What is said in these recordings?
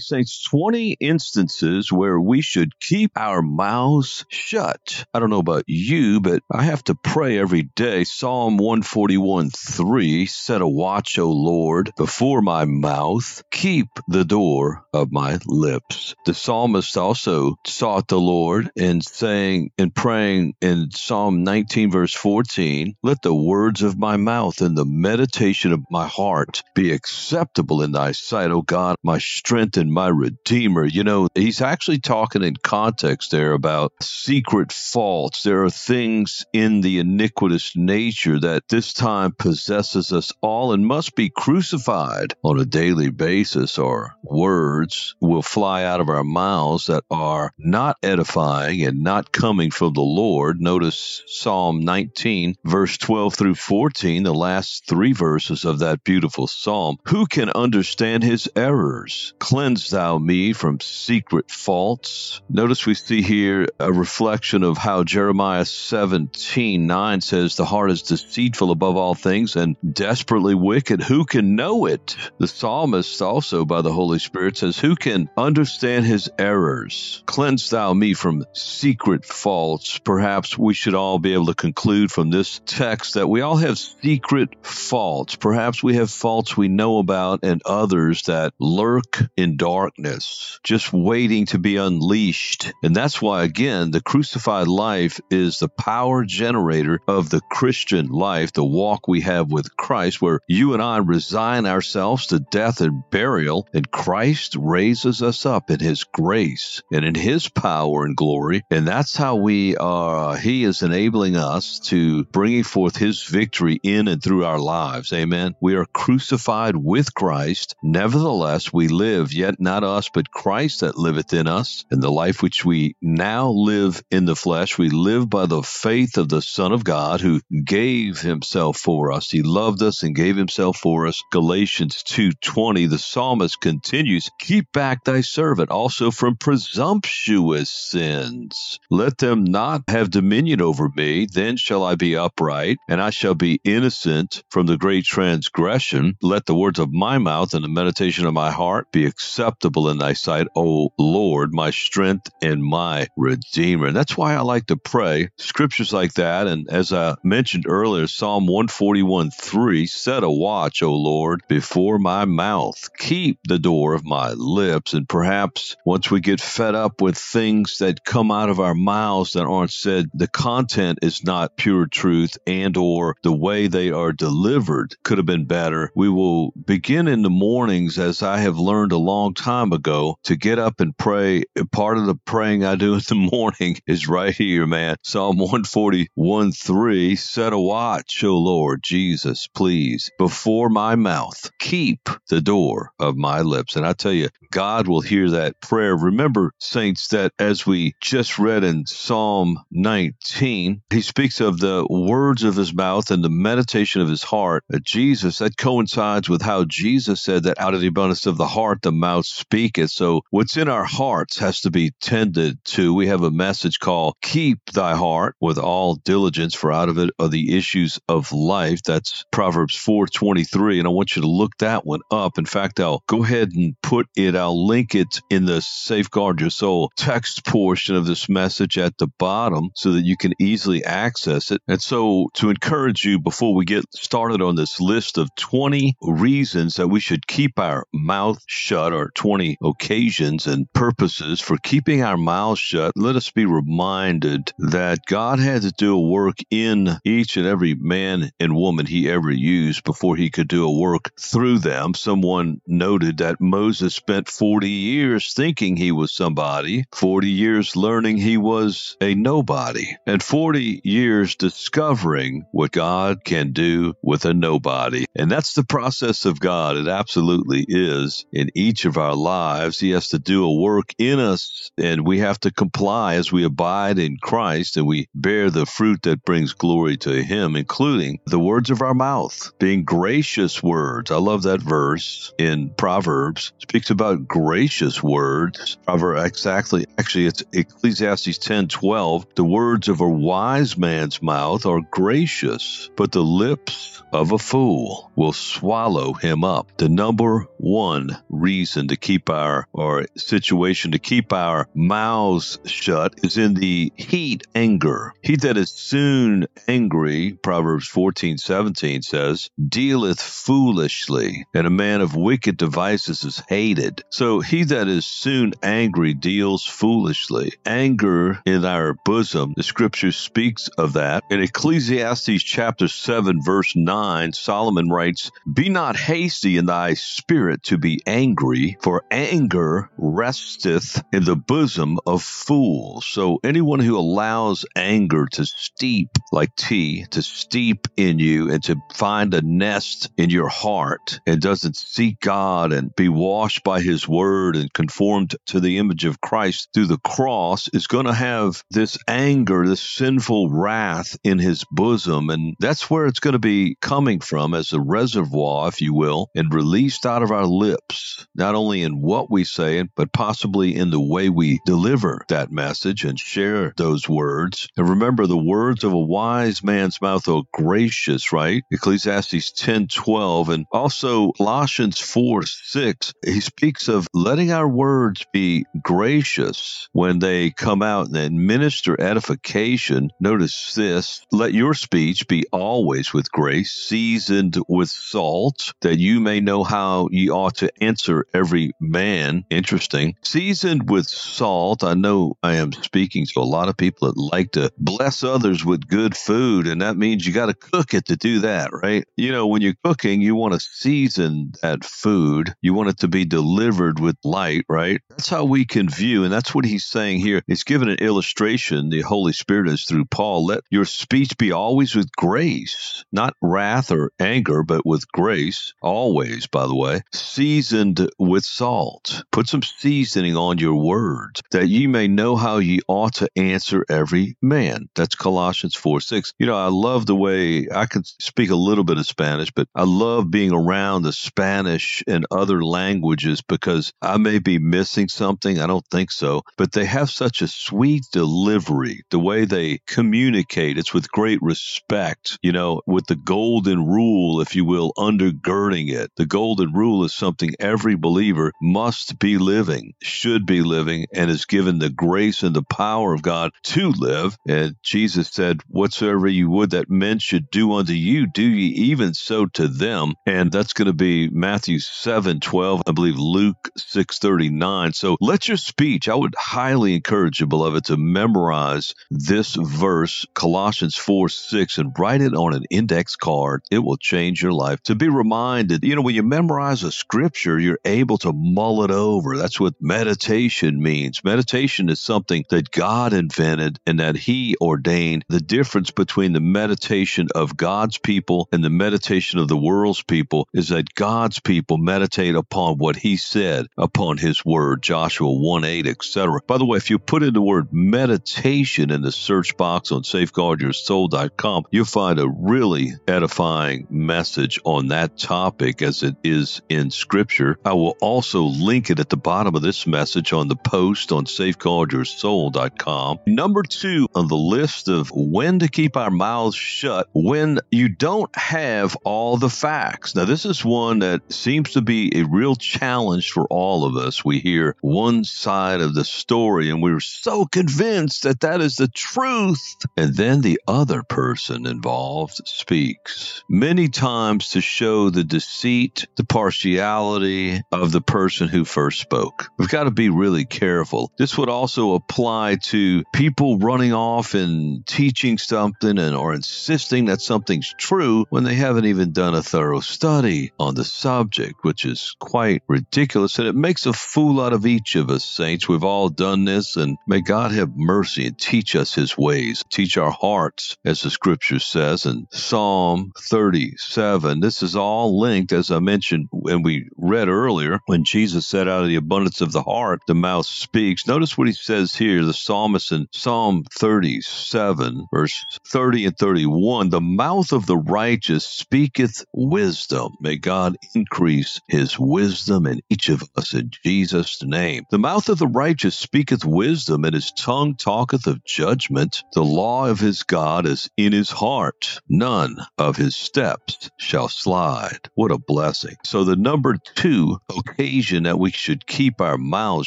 Saints, 20 instances where we should keep our mouths shut. I don't know about you, but I have to pray every day. Psalm 141 3 Set a watch, O Lord, before my mouth, keep the door of my lips. The psalmist also sought the Lord in saying and praying in Psalm 19, verse 14, Let the words of my mouth and the meditation of my heart be acceptable in thy sight, O God, my strength and my redeemer. You know, he's actually talking in context there about secret faults. There are things in the iniquitous nature that this time possesses us all and must be crucified on a daily basis, or words will fly out of our mouths that are not edifying and not coming from the Lord. Notice Psalm 19, verse 12 through 14, the last three verses of that beautiful psalm. Who can understand his errors? Cleanse thou me from secret faults. Notice we see here a reflection of how Jeremiah 17 9 says, The heart is deceitful above all things and desperately wicked. Who can know it? The psalmist also, by the Holy Spirit, says, Who can understand his errors? Cleanse thou me from secret faults. Perhaps we should all be able to conclude from this text that we all have secret faults. Perhaps we have faults we know about and others that lurk in darkness darkness, just waiting to be unleashed. And that's why, again, the crucified life is the power generator of the Christian life, the walk we have with Christ, where you and I resign ourselves to death and burial, and Christ raises us up in His grace and in His power and glory. And that's how we are, He is enabling us to bringing forth His victory in and through our lives. Amen. We are crucified with Christ. Nevertheless, we live, yet not not us, but Christ that liveth in us. And the life which we now live in the flesh, we live by the faith of the Son of God who gave himself for us. He loved us and gave himself for us. Galatians 2.20, the psalmist continues, Keep back thy servant also from presumptuous sins. Let them not have dominion over me. Then shall I be upright, and I shall be innocent from the great transgression. Let the words of my mouth and the meditation of my heart be acceptable acceptable in thy sight, O Lord, my strength and my redeemer. And that's why I like to pray scriptures like that. And as I mentioned earlier, Psalm 141 3 set a watch, O Lord, before my mouth. Keep the door of my lips. And perhaps once we get fed up with things that come out of our mouths that aren't said, the content is not pure truth and or the way they are delivered could have been better. We will begin in the mornings as I have learned a long time ago to get up and pray. Part of the praying I do in the morning is right here, man. Psalm 141 3 Set a watch, O Lord Jesus, please, before my mouth. Keep the door of my lips. And I tell you, God will hear that prayer. Remember, saints, that as we just read in Psalm 19, he speaks of the words of his mouth and the meditation of his heart. Jesus, that coincides with how Jesus said that out of the abundance of the heart, the mouth speak it. So what's in our hearts has to be tended to. We have a message called Keep Thy Heart with All Diligence, for out of it are the issues of life. That's Proverbs 4.23. And I want you to look that one up. In fact, I'll go ahead and put it, I'll link it in the Safeguard Your Soul text portion of this message at the bottom so that you can easily access it. And so to encourage you before we get started on this list of 20 reasons that we should keep our mouth shut or our 20 occasions and purposes for keeping our mouths shut, let us be reminded that God had to do a work in each and every man and woman he ever used before he could do a work through them. Someone noted that Moses spent 40 years thinking he was somebody, 40 years learning he was a nobody, and 40 years discovering what God can do with a nobody. And that's the process of God. It absolutely is in each of our lives. He has to do a work in us, and we have to comply as we abide in Christ and we bear the fruit that brings glory to Him, including the words of our mouth, being gracious words. I love that verse in Proverbs. It speaks about gracious words. Proverbs exactly actually it's Ecclesiastes 10 12. The words of a wise man's mouth are gracious, but the lips of a fool will swallow him up. The number one reason to keep our or situation to keep our mouths shut is in the heat anger. He that is soon angry, Proverbs 14 17 says, dealeth foolishly, and a man of wicked devices is hated. So he that is soon angry deals foolishly. Anger in our bosom, the scripture speaks of that. In Ecclesiastes chapter 7, verse 9, Solomon writes, Be not hasty in thy spirit to be angry, for anger resteth in the bosom of fools. So anyone who allows anger to steep like tea, to steep in you and to find a nest in your heart and doesn't seek God and be washed by his word and conformed to the image of Christ through the cross is going to have this anger, this sinful wrath in his bosom. And that's where it's going to be coming from as a reservoir, if you will, and released out of our lips, not only in what we say, but possibly in the way we deliver that message and share those words. And remember, the words of a wise man's mouth are gracious, right? Ecclesiastes 10 12, and also Colossians 4 6. He speaks of letting our words be gracious when they come out and minister edification. Notice this let your speech be always with grace, seasoned with salt, that you may know how ye ought to answer every man. Interesting. Seasoned with salt. I know I am speaking to a lot of people that like to bless others with good food, and that means you got to cook it to do that, right? You know, when you're cooking, you want to season that food. You want it to be delivered with light, right? That's how we can view, and that's what he's saying here. He's given an illustration. The Holy Spirit is through Paul. Let your speech be always with grace, not wrath or anger, but with grace. Always, by the way, seasoned with salt. Put some seasoning on your words, that ye may know how ye ought to answer every man. That's Colossians 4 6. You know, I love the way I can speak a little bit of Spanish, but I love being around the Spanish and other languages because I may be missing something. I don't think so, but they have such a sweet delivery. The way they communicate, it's with great respect, you know, with the golden rule, if you will, undergirding it. The golden rule is something every believer must be living, should be living, and is given the grace and the power of God to live. And Jesus said, Whatsoever you would that men should do unto you, do ye even so to them. And that's going to be Matthew 7 12, I believe Luke 6 39. So let your speech, I would highly encourage you, beloved, to memorize this verse, Colossians 4 6, and write it on an index card. It will change your life. To be reminded, you know, when you memorize a scripture, you're able to mull it over. That's what meditation means. Meditation is something that God invented and that He ordained. The difference between the meditation of God's people and the meditation of the world's people is that God's people meditate upon what He said, upon His word, Joshua 1 8, etc. By the way, if you put in the word meditation in the search box on safeguardyoursoul.com, you'll find a really edifying message on that topic as it is in Scripture. I will also link it at the bottom of this message on the post on safeguardyoursoul.com. Number two on the list of when to keep our mouths shut when you don't have all the facts. Now, this is one that seems to be a real challenge for all of us. We hear one side of the story and we're so convinced that that is the truth. And then the other person involved speaks. Many times to show the deceit, the partiality of the person who first spoke. We've got to be really careful. This would also apply to people running off and teaching something and or insisting that something's true when they haven't even done a thorough study on the subject, which is quite ridiculous. And it makes a fool out of each of us, saints. We've all done this, and may God have mercy and teach us his ways, teach our hearts, as the scripture says in Psalm 37. This is all linked, as I mentioned, we read earlier, when Jesus said, Out of the abundance of the heart, the mouth speaks. Notice what he says here, the psalmist in Psalm 37, verse 30 and 31 The mouth of the righteous speaketh wisdom. May God increase his wisdom in each of us in Jesus' name. The mouth of the righteous speaketh wisdom, and his tongue talketh of judgment. The law of his God is in his heart. None of his steps shall slide. What a blessing. So, the number two occasion that we should keep our mouths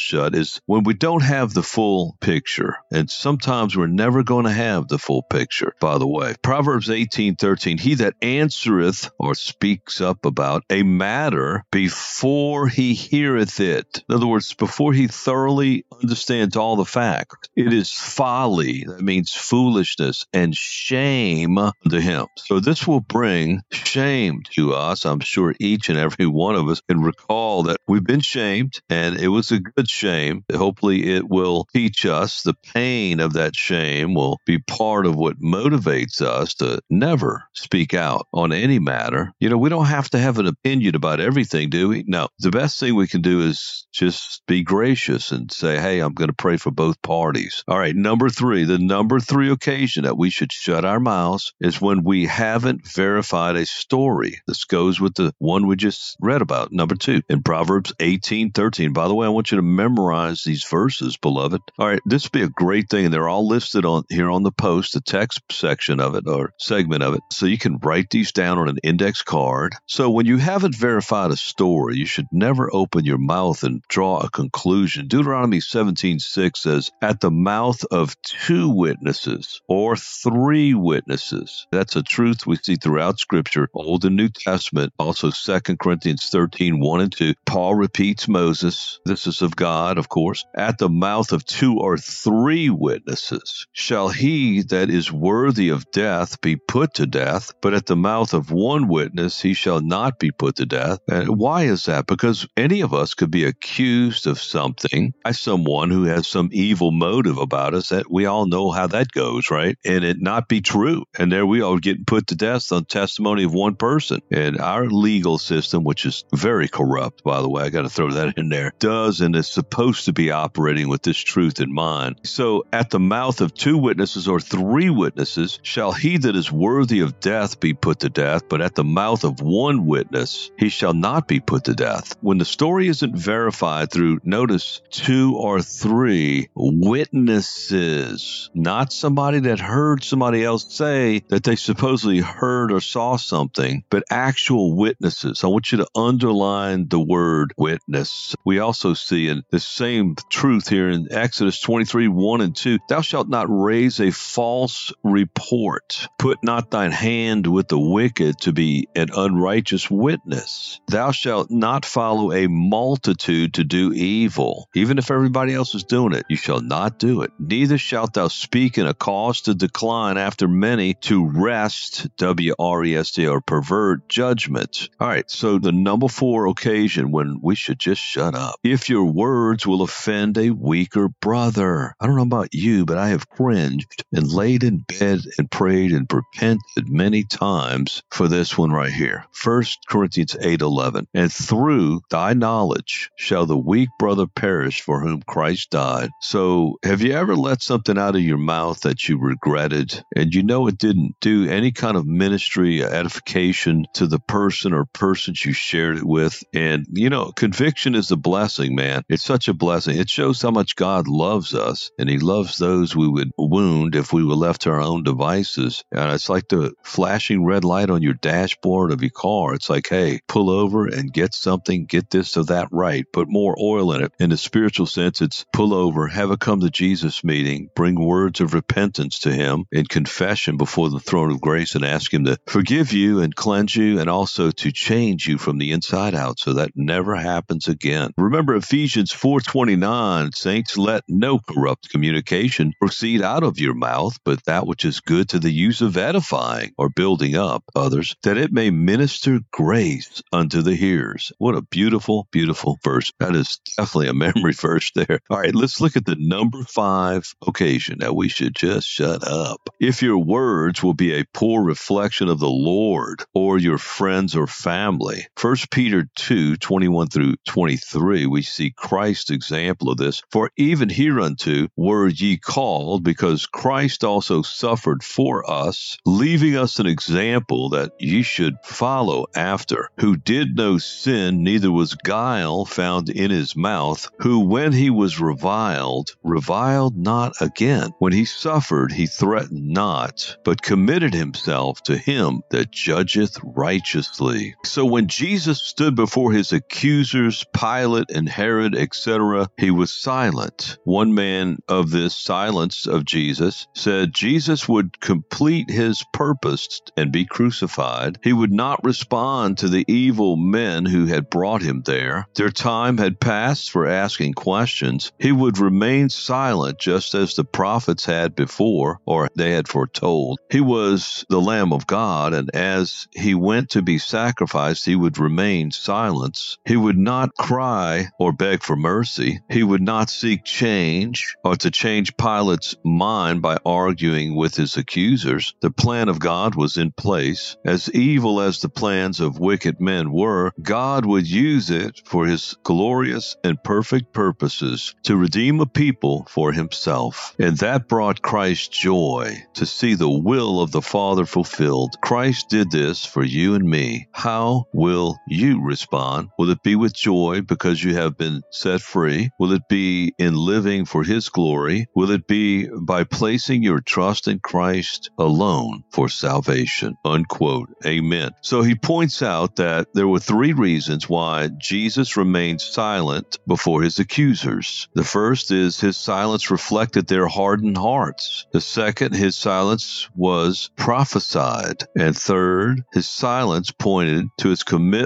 shut is when we don't have the full picture. And sometimes we're never going to have the full picture, by the way. Proverbs 18 13, he that answereth or speaks up about a matter before he heareth it. In other words, before he thoroughly understands all the facts, it is folly. That means foolishness and shame to him. So this will bring shame to us. I'm sure each and every one of us can recall that we've been shamed and it was a good shame. Hopefully it will teach us the pain of that shame will be part of what motivates us to never speak out on any matter. You know, we don't have to have an opinion about everything, do we? No. The best thing we can do is just be gracious and say, hey, I'm going to pray for both parties. All right. Number three, the number three occasion that we should shut our mouths is when we haven't verified a story. This goes with the one we just read about. Number two, in Proverbs 18 13. By the way, I want you to memorize these verses, beloved. All right. This would be a great thing. And they're all listed on here on the post, the text section of it or segment of it. So you can write these down on an index card. So when you haven't verified a story, you should never open your mouth and draw a conclusion. Deuteronomy 17 6 says, At the mouth of two witnesses or three witnesses. That's a truth we see throughout Scripture, Old and New Testament, also 2 Corinthians 13 1 and 2. Paul repeats Moses. This is of God, of course. At the mouth of two or three witnesses shall he that is worthy of death be put to death, but at the mouth of one witness he shall not be put to death. And why is that? Because any of us could be accused of something by someone who has some evil motive about us that we all know how that goes, right? And it not be true. And there we are getting put to death on testimony of one person. And our legal system, which is very corrupt, by the way, I got to throw that in there, does and is supposed to be operating with this truth in mind. So at the mouth of two witnesses or three witnesses shall he that is worthy of death be put to death, but at the mouth of one witness he shall not be put to death. When the story isn't verified through, notice, two or three witnesses, not somebody that heard somebody else say that they supposedly heard or saw something, but actual witnesses. I want you to underline the word witness. We also see in the same truth here in Exodus 23 1 and 2 Thou shalt not raise a false report. Put not thine hand with the wicked to be an unrighteous witness. Thou shalt not follow a multitude to do evil. Even if everybody else is doing it, you shall not do it. Neither shalt thou speak in a cause to decline after many to wrest, W R E S T, or pervert judgment. All right, so the number four occasion when we should just shut up. If your words will offend a weaker brother. I don't know about you, but I have cringed and laid in bed and prayed and repented many times for this one right here. First Corinthians 8 11. And through thy knowledge shall the weak brother perish for whom Christ died. So have you ever let something out of your mouth that you regretted and you know it didn't do any kind of ministry, edification to the person or persons you shared it with? And you know, conviction is a blessing, man. It's such a blessing. It shows how much God loves us and he loves those we would wound if we were left to our own devices. And it's like the flashing red light on your dashboard of your car. It's like, hey, pull over and get something, get this or that right, put more oil in it. In the spiritual sense, it's pull over, have a come to Jesus meeting, bring words of repentance to him in confession before the throne of grace and ask him to forgive you and cleanse you and also to change you from the inside out so that never happens again. Remember Ephesians 4:29, saints, let no corrupt communication proceed out of your mouth, but that which is good to the use of edifying or building up others, that it may minister grace unto the hearers. What a beautiful, beautiful verse. That is definitely a memory verse there. All right, let's look at the number five occasion that we should just shut up. If your words will be a poor reflection of the Lord or your friends or family. 1 Peter 2 21 through 23, we see Christ's example of this. For even hereunto were ye called, because Christ also suffered for us, leaving us an example that ye should follow after, who did no sin, neither was guile found in his mouth, who when he was reviled, reviled not again. When he suffered, he threatened not, but committed himself to him that judgeth righteously. So when Jesus stood before his accusers, Pilate and Herod, etc., he was silent. One man of this silence of Jesus said Jesus would complete his purpose and be crucified. He would not respond to the evil men who had brought him there. Their time had passed for asking questions. He would remain silent just as the prophets had before, or they had foretold. He was the Lamb of God, and as he went to be sacrificed, he would remain silent. He would not cry or beg for mercy. He would not seek change or to change Pilate's mind by arguing with his accusers. The plan of God was in place. As evil as the plans of wicked men were, God would use it for his glorious and perfect purposes to redeem a people for himself. And that brought Christ joy to see the will of the Father fulfilled. Christ did this for you and me. How will you respond? Will it be with joy because you have been set free? Will it be in living for his glory? Will it be by placing your trust in Christ alone for salvation? Unquote. Amen. So he points out that there were three reasons why Jesus remained silent before his accusers. The first is his silence reflected their hardened hearts. The second, his silence was prophesied. And third, his silence pointed to his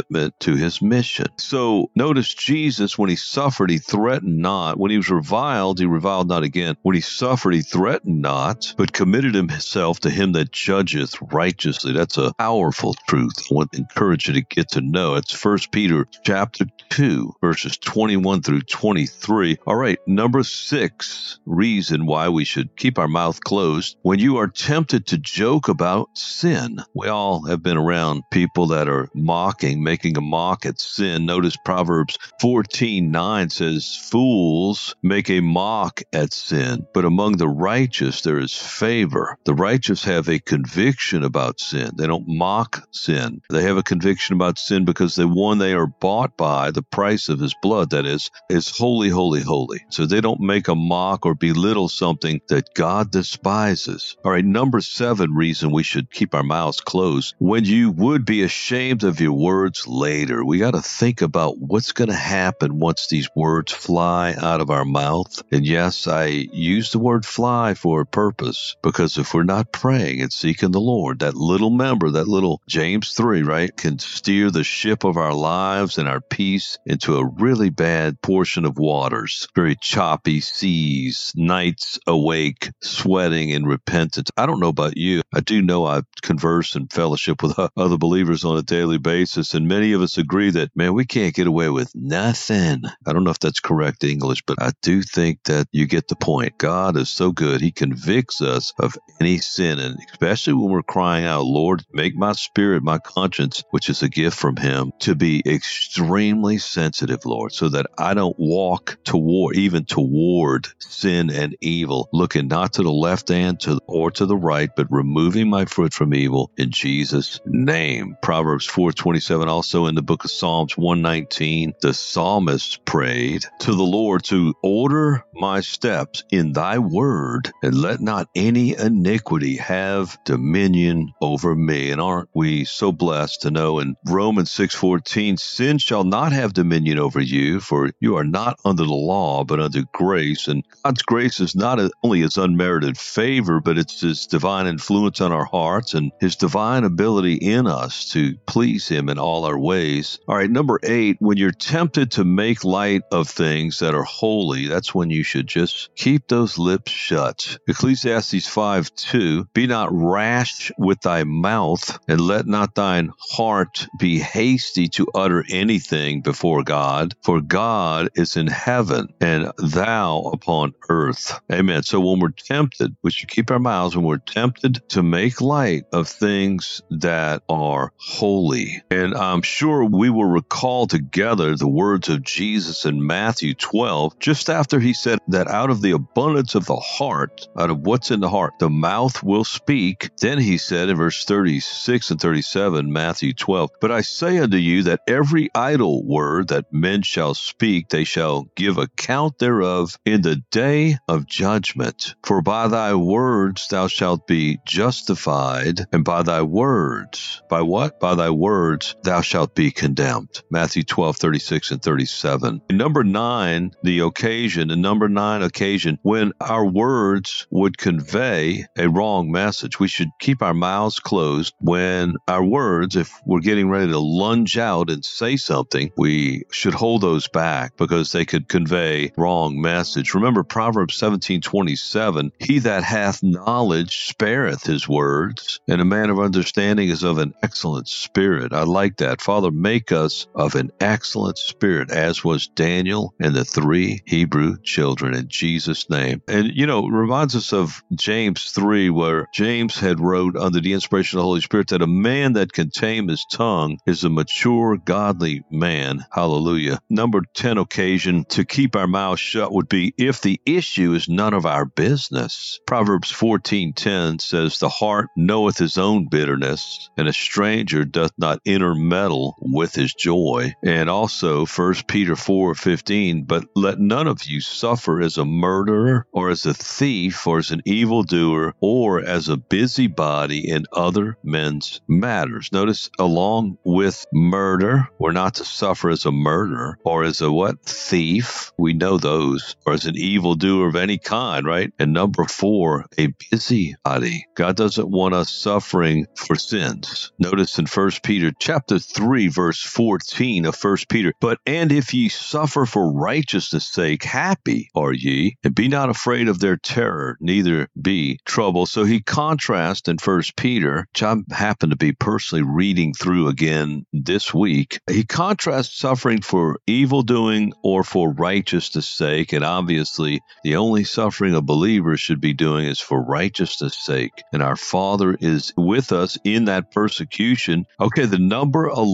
commitment to his mission. So notice Jesus, when he suffered, he threatened not. When he was reviled, he reviled not again. When he suffered, he threatened not, but committed himself to him that judgeth righteously. That's a powerful truth. I want to encourage you to get to know. It's First Peter chapter 2, verses 21 through 23. All right, number six reason why we should keep our mouth closed. When you are tempted to joke about sin, we all have been around people that are mocking, making a mock at sin. Notice Proverbs 14 9 says, Fools make a mock at sin, but among the righteous there is favor. The righteous have a conviction about sin. They don't mock sin. They have a conviction about sin because the one they are bought by, the price of his blood, that is, is holy, holy, holy. So they don't make a mock or belittle something that God despises. All right, number seven reason we should keep our mouths closed. When you would be ashamed of your words later, we got to think about what's going to happen once these words fly out of our mouth. And yes, I use the word fly for a purpose because if we're not praying and seeking the Lord, that little member, that little James 3, right, can steer the ship of our lives and our peace into a really bad portion of waters, very choppy seas, nights awake, sweating in repentance. I don't know about you. I do know I converse and fellowship with other believers on a daily basis, and many of us agree that, man, we can't get away with nothing. I don't know if that's correct English, but I do think that you get the point. God is so good. He convicts us of any sin, and especially when we're crying out, Lord, make my spirit, my conscience, which is a gift from Him, to be extremely sensitive, Lord, so that I don't walk toward, even toward sin and evil, looking not to the left hand to, or to the right, but removing my foot from evil in Jesus' name. Proverbs 427, also in the book of Psalms 119, the psalmist prayed to the Lord to order my steps in thy word, and let not any iniquity have dominion over me. And aren't we so blessed to know in Romans 6:14, sin shall not have dominion over you, for you are not under the law, but under grace. And God's grace is not only his unmerited favor, but it's his divine influence on our hearts and his divine ability in us to please him in all our ways. All right, number eight, when you're tempted to make light of things that are holy, that's when you should just keep those lips shut. Ecclesiastes 5 2, be not rash with thy mouth, and let not thine heart be hasty to utter anything before God, for God is in heaven and thou upon earth. Amen. So when we're tempted, we should keep our mouths when we're tempted to make light of things that are holy. And I'm sure we will recall together the words of Jesus in Matthew 12, just after he said that out of the abundance of the heart, out of what's in the heart, the mouth will speak. Then he said in verse 36 and 37, Matthew 12, But I say unto you that every idle word that men shall speak, they shall give account thereof in the day of judgment. For by thy words thou shalt be justified, and by thy words, by what? By thy words thou shalt be condemned. Matthew 12, 36 and 37. number nine, the occasion, the number nine occasion when our words would convey a wrong message. We should keep our mouths closed when our words, if we're getting ready to lunge out and say something, we should hold those back because they could convey wrong message. Remember Proverbs 17 27, he that hath knowledge spareth his words, and a man of understanding is of an excellent spirit. I like that. Father, make us of an excellent spirit, as was Daniel and the three Hebrew children in Jesus' name. And, you know, reminds us of James 3, where James had wrote under the inspiration of the Holy Spirit that a man that can tame his tongue is a mature, godly man. Hallelujah. Number 10 occasion to keep our mouths shut would be if the issue is none of our business. Proverbs 14:10 says, "The heart knoweth his own bitterness, and a stranger doth not intermeddle with his joy." And also 1 Peter 4:15, "But let none of you suffer as a murderer, or as a thief, or as an evildoer, or as a busybody in other men's matters." Notice, along with murder, we're not to suffer as a murderer or as a what thief. We know those, or as an evildoer of any kind, right? And number four, a busybody. God doesn't want us suffering for sins. Notice in First Peter chapter three, verse fourteen of First Peter. But and if ye suffer for righteousness' sake, happy are ye, and be not afraid of their terror, neither be troubled. So he contrasts in First Peter, which I happen to be personally reading through again this week. He contrasts suffering for evil doing or for righteousness' sake, and obviously the only suffering a believer should be doing is for righteousness' sake. And our Father is with us in that persecution. Okay, the number 11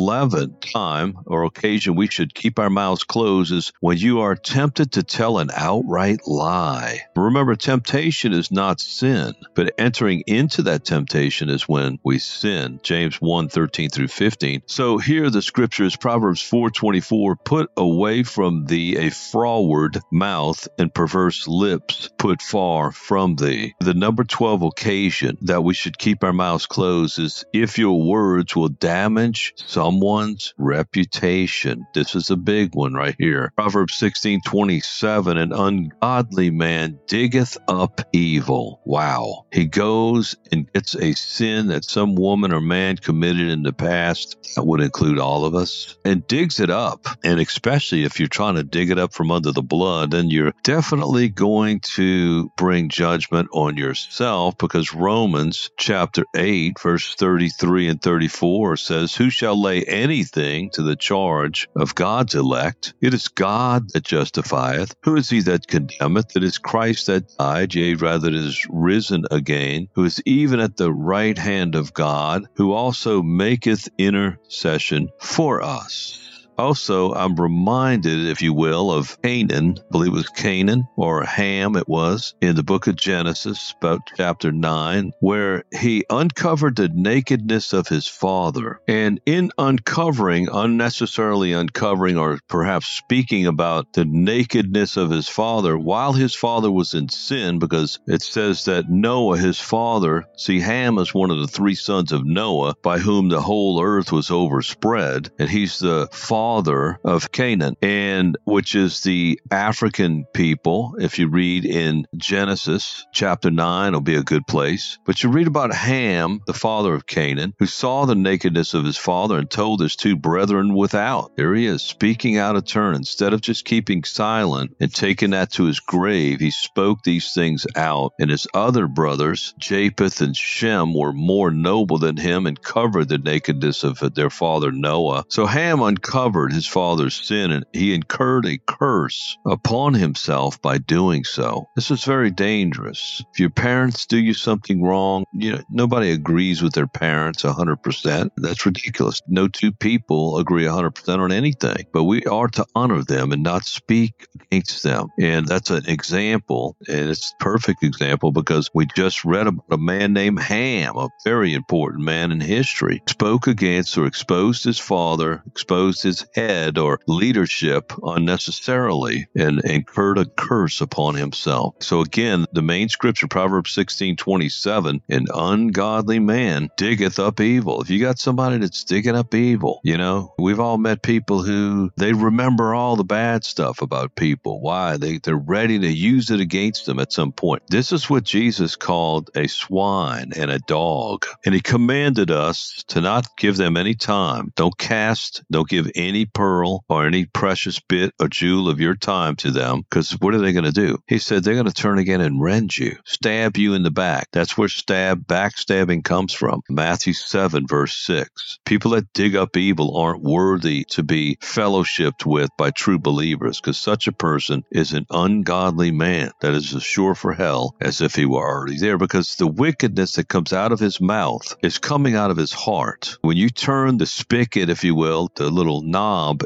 time or occasion we should keep our mouths closed is when you are tempted to tell an outright lie. Remember, temptation is not sin, but entering into that temptation is when we sin. James 1 13 through 15. So here the scripture is Proverbs 4 24. Put away from thee a froward mouth and perverse lips put far from thee. The number 12 occasion that we should keep our mouths closed is if your words will damage someone's reputation. This is a big one right here. Proverbs 16 27. An ungodly man diggeth up evil. Wow. He goes and gets a sin that some woman or man committed in the past. That would include all of us. And digs it up. And especially if you're trying to dig it up from under the blood, then you're definitely going to bring judgment on yourself because Romans chapter 8, verse 33 and 34 says, Who shall lay anything to the charge of God's elect? It is God that justifieth. Who is he that condemneth? It is Christ that died, yea, rather it is risen again, who is even at the right hand of God, who also maketh intercession for us. Also, I'm reminded, if you will, of Canaan. I believe it was Canaan or Ham, it was, in the book of Genesis, about chapter 9, where he uncovered the nakedness of his father. And in uncovering, unnecessarily uncovering, or perhaps speaking about the nakedness of his father while his father was in sin, because it says that Noah, his father, see, Ham is one of the three sons of Noah by whom the whole earth was overspread, and he's the father father of Canaan, and which is the African people. If you read in Genesis chapter 9, it'll be a good place. But you read about Ham, the father of Canaan, who saw the nakedness of his father and told his two brethren without. There he is, speaking out of turn. Instead of just keeping silent and taking that to his grave, he spoke these things out. And his other brothers, Japheth and Shem, were more noble than him and covered the nakedness of their father Noah. So Ham uncovered his father's sin and he incurred a curse upon himself by doing so. This is very dangerous. If your parents do you something wrong, you know, nobody agrees with their parents 100%. That's ridiculous. No two people agree 100% on anything, but we are to honor them and not speak against them. And that's an example, and it's a perfect example because we just read about a man named Ham, a very important man in history, spoke against or exposed his father, exposed his head or leadership unnecessarily, and incurred a curse upon himself. So again, the main scripture, Proverbs 16 27, an ungodly man diggeth up evil. If you got somebody that's digging up evil, you know, we've all met people who they remember all the bad stuff about people. Why? They, they're ready to use it against them at some point. This is what Jesus called a swine and a dog. And he commanded us to not give them any time. Don't cast, don't give any pearl or any precious bit or jewel of your time to them because what are they going to do? He said they're going to turn again and rend you, stab you in the back. That's where stab, backstabbing comes from. Matthew 7, verse 6. People that dig up evil aren't worthy to be fellowshipped with by true believers because such a person is an ungodly man that is as sure for hell as if he were already there because the wickedness that comes out of his mouth is coming out of his heart. When you turn the spigot, if you will, the little knob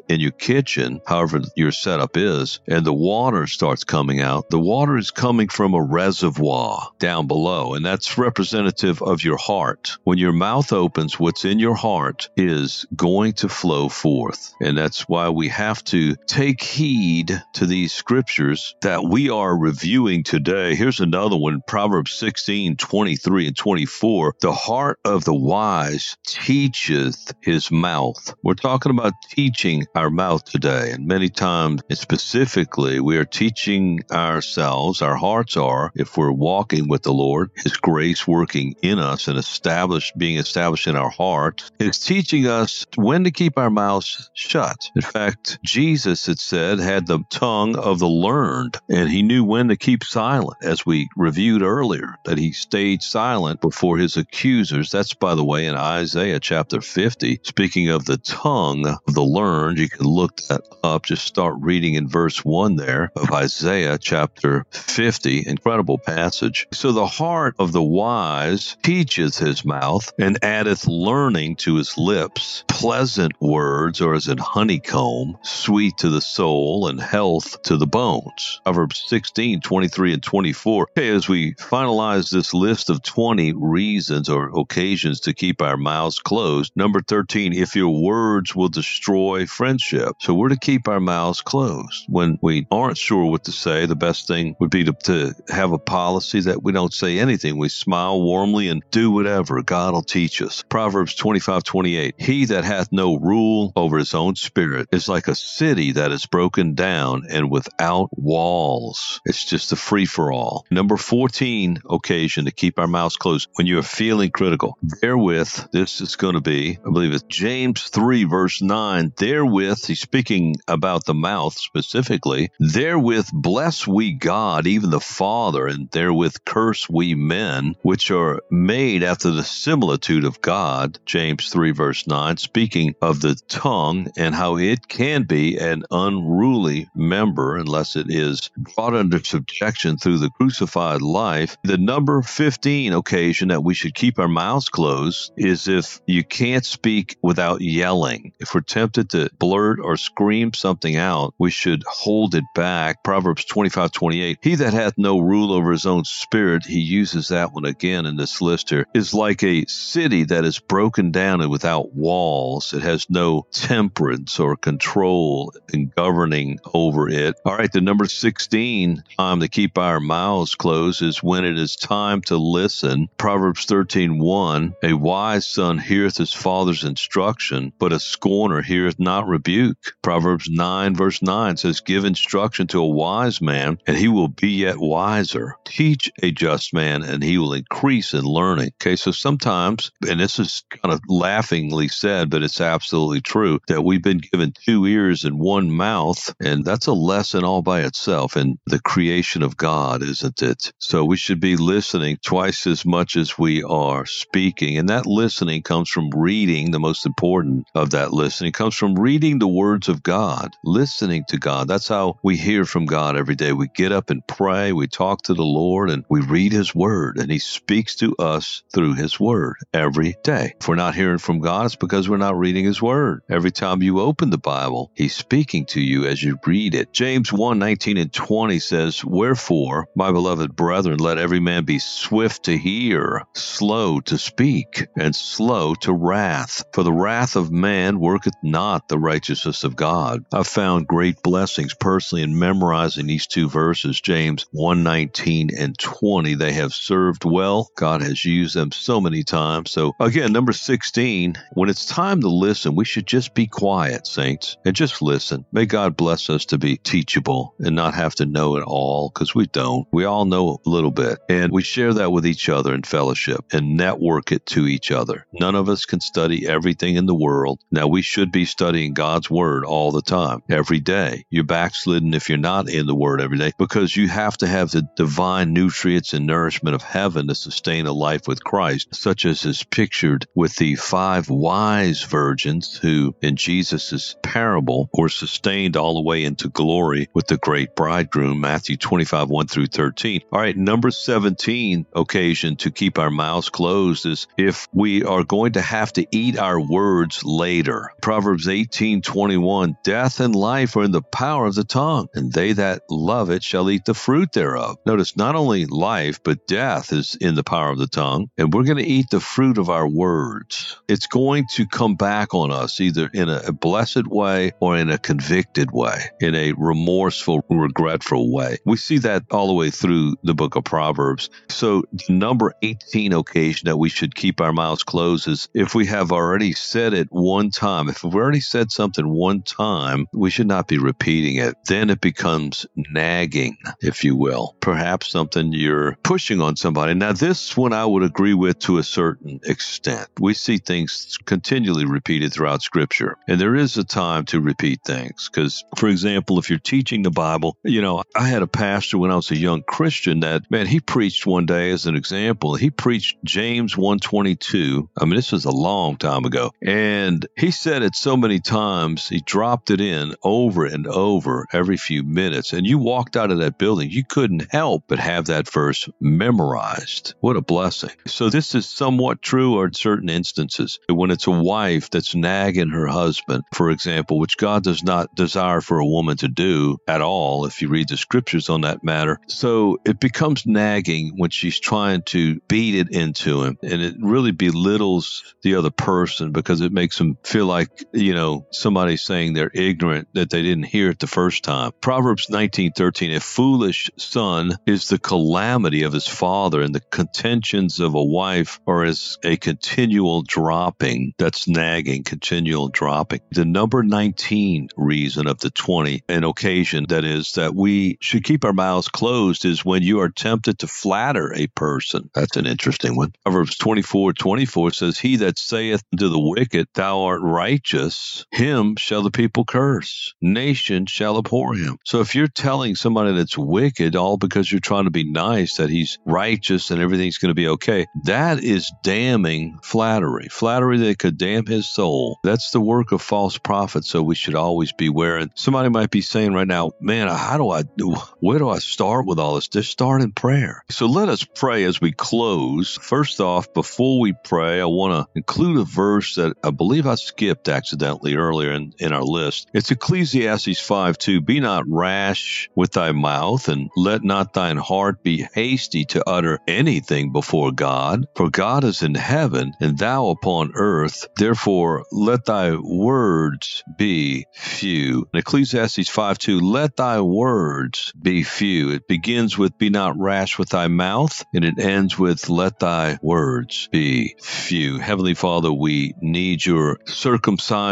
in your kitchen, however your setup is, and the water starts coming out, the water is coming from a reservoir down below, and that's representative of your heart. When your mouth opens, what's in your heart is going to flow forth. And that's why we have to take heed to these scriptures that we are reviewing today. Here's another one Proverbs 16, 23 and 24. The heart of the wise teacheth his mouth. We're talking about teaching our mouth today. And many times, specifically, we are teaching ourselves, our hearts are, if we're walking with the Lord, His grace working in us and established, being established in our heart, is teaching us when to keep our mouths shut. In fact, Jesus, it said, had the tongue of the learned, and he knew when to keep silent, as we reviewed earlier, that he stayed silent before his accusers. That's, by the way, in Isaiah chapter 50. Speaking of the tongue of the learned, you can look that up. Just start reading in verse 1 there of Isaiah chapter 50. Incredible passage. So the heart of the wise teacheth his mouth and addeth learning to his lips. Pleasant words are as in honeycomb, sweet to the soul and health to the bones. Proverbs 16, 23, and 24. Okay, as we finalize this list of 20 reasons or occasions to keep our mouths closed, number 13, if your words will destroy friendship. So we're to keep our mouths closed. When we aren't sure what to say, the best thing would be to, to have a policy that we don't say anything. We smile warmly and do whatever. God will teach us. Proverbs 25, 28. He that hath no rule over his own spirit is like a city that is broken down and without walls. It's just a free for all. Number 14 occasion to keep our mouths closed when you are feeling critical. Therewith, this is going to be, I believe it's James 3, verse 9. Therewith, he's speaking about the mouth specifically. Therewith bless we God, even the Father, and therewith curse we men, which are made after the similitude of God. James 3, verse 9, speaking of the tongue and how it can be an unruly member unless it is brought under subjection through the crucified life. The number 15 occasion that we should keep our mouths closed is if you can't speak without yelling. If we're tempted to blurt or scream something out, we should hold it back. Proverbs 25, 28. He that hath no rule over his own spirit, he uses that one again in this list here, is like a city that is broken down and without walls. It has no temperance or control in governing over it. All right, the number 16 time to keep our mouths closed is when it is time to listen. Proverbs 13, 1. A wise son heareth his father's instruction, but a scorner heareth not rebuke. Proverbs 9, verse 9 says, Give instruction to a wise man, and he will be yet wiser. Teach a just man, and he will increase in learning. Okay, so sometimes, and this is kind of laughingly said, but it's absolutely true, that we've been given two ears and one mouth, and that's a lesson all by itself in the creation of God, isn't it? So we should be listening twice as much as we are speaking, and that listening comes from reading, the most important of that listening comes from reading the words of God, listening to God. That's how we hear from God every day. We get up and pray, we talk to the Lord, and we read His Word, and He speaks to us through His Word every day. If we're not hearing from God, it's because we're not reading His Word. Every time you open the Bible, He's speaking to you as you read it. James 1 19 and 20 says, Wherefore, my beloved brethren, let every man be swift to hear, slow to speak, and slow to wrath. For the wrath of man worketh not the righteousness of God. I've found great blessings personally in memorizing these two verses, James 1 19 and 20. They have served well. God has used them so many times. So, again, number 16, when it's time to listen, we should just be quiet, saints, and just listen. May God bless us to be teachable and not have to know it all because we don't. We all know a little bit, and we share that with each other in fellowship and network it to each other. None of us can study everything in the world. Now, we should be studying God's Word all the time, every day. You're backslidden if you're not in the Word every day because you have to have the divine nutrients and nourishment of heaven to sustain a life with Christ, such as is pictured with the five wise virgins who, in Jesus' parable, were sustained all the way into glory with the great bridegroom, Matthew 25, 1 through 13. All right, number 17 occasion to keep our mouths closed is if we are going to have to eat our words later. Proverbs 18, 21, death and life are in the power of the tongue, and they that love it shall eat the fruit thereof. Notice not only life, but death is in the power of the tongue, and we're going to eat the fruit of our words. It's going to come back on us either in a, blessed way or in a convicted way, in a remorseful, regretful way. We see that all the way through the book of Proverbs. So, the number 18 occasion that we should keep our mouths closed is if we have already said it one time. If we've already said something one time, we should not be repeating it. Then it becomes nagging, if you will. Perhaps something you're pushing on somebody. Now, this one I would agree with to a certain extent. We see things continually repeated throughout Scripture, and there is a time to repeat things. Because, for example, if you're teaching the Bible, you know, I had a pastor when I was a young Christian that, man, he preached one day as an example. He preached James 122. I mean, this was a long time ago. And he said it so many times, he dropped it in over and over every few minutes. And you walked out of that building, you couldn't help but have that verse memorized. What a blessing. So, this is somewhat true in certain instances. When it's a wife that's nagging her husband, for example, which God does not desire for a woman to do at all, if you read the scriptures on that matter. So, it becomes nagging when she's trying to beat it into him. And it really belittles the other person because it makes them feel like, you know, somebody saying they're ignorant, that they didn't hear it the first time. Proverbs 19:13, a foolish son is the calamity of his father, and the contentions of a wife are as a continual dropping. That's nagging, continual dropping. The number 19 reason of the 20, an occasion that is that we should keep our mouths closed is when you are tempted to flatter a person. That's an interesting one. Proverbs 24, 24 says, He that saith to the wicked, Thou art righteous, him shall the people curse. Nation shall abhor him. So if you're telling somebody that's wicked, all because you're trying to be nice, that he's righteous and everything's going to be okay, that is damning flattery. Flattery that could damn his soul. That's the work of false prophets. So we should always beware. And somebody might be saying right now, man, how do I do? Where do I start with all this? Just start in prayer. So let us pray as we close. First off, before we pray, I want to include a verse that I believe I skipped accidentally earlier in, in our list. It's Ecclesiastes 5 2. Be not rash with thy mouth, and let not thine heart be hasty to utter anything before God. For God is in heaven, and thou upon earth. Therefore, let thy words be few. In Ecclesiastes 5 2. Let thy words be few. It begins with be not rash with thy mouth, and it ends with let thy words be few. Heavenly Father, we need your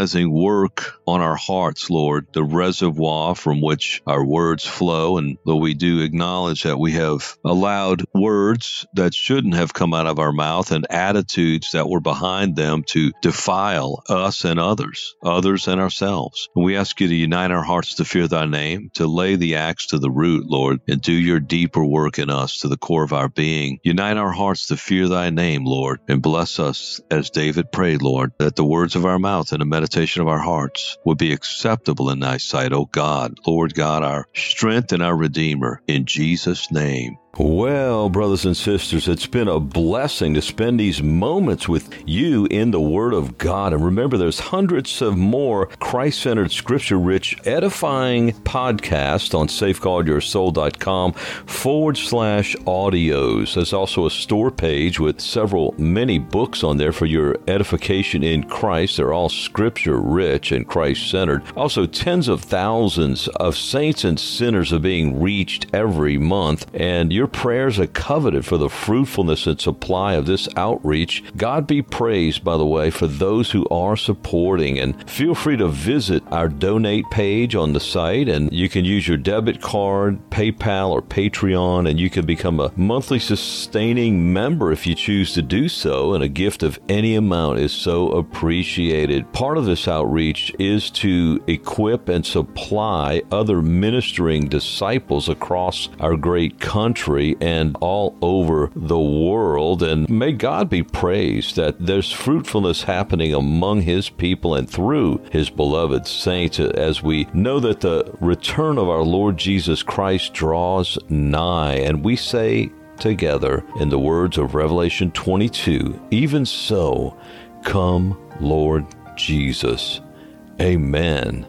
circumcising work on our hearts, Lord, the reservoir from which our words flow. And though we do acknowledge that we have allowed words that shouldn't have come out of our mouth and attitudes that were behind them to defile us and others, others and ourselves. And we ask you to unite our hearts to fear thy name, to lay the axe to the root, Lord, and do your deeper work in us to the core of our being. Unite our hearts to fear thy name, Lord, and bless us as David prayed, Lord, that the words of our mouth and the meditation of our hearts would be acceptable in thy sight, O God, Lord God, our strength and our Redeemer. In Jesus' name. Well, brothers and sisters, it's been a blessing to spend these moments with you in the Word of God. And remember, there's hundreds of more Christ centered, scripture rich, edifying podcasts on safeguardyoursoul.com forward slash audios. There's also a store page with several, many books on there for your edification in Christ. They're all scripture rich and Christ centered. Also, tens of thousands of saints and sinners are being reached every month. And you're your prayers are coveted for the fruitfulness and supply of this outreach. God be praised, by the way, for those who are supporting. And feel free to visit our donate page on the site, and you can use your debit card, PayPal, or Patreon, and you can become a monthly sustaining member if you choose to do so. And a gift of any amount is so appreciated. Part of this outreach is to equip and supply other ministering disciples across our great country country and all over the world. And may God be praised that there's fruitfulness happening among His people and through His beloved saints as we know that the return of our Lord Jesus Christ draws nigh. And we say together in the words of Revelation 22 Even so, come, Lord Jesus. Amen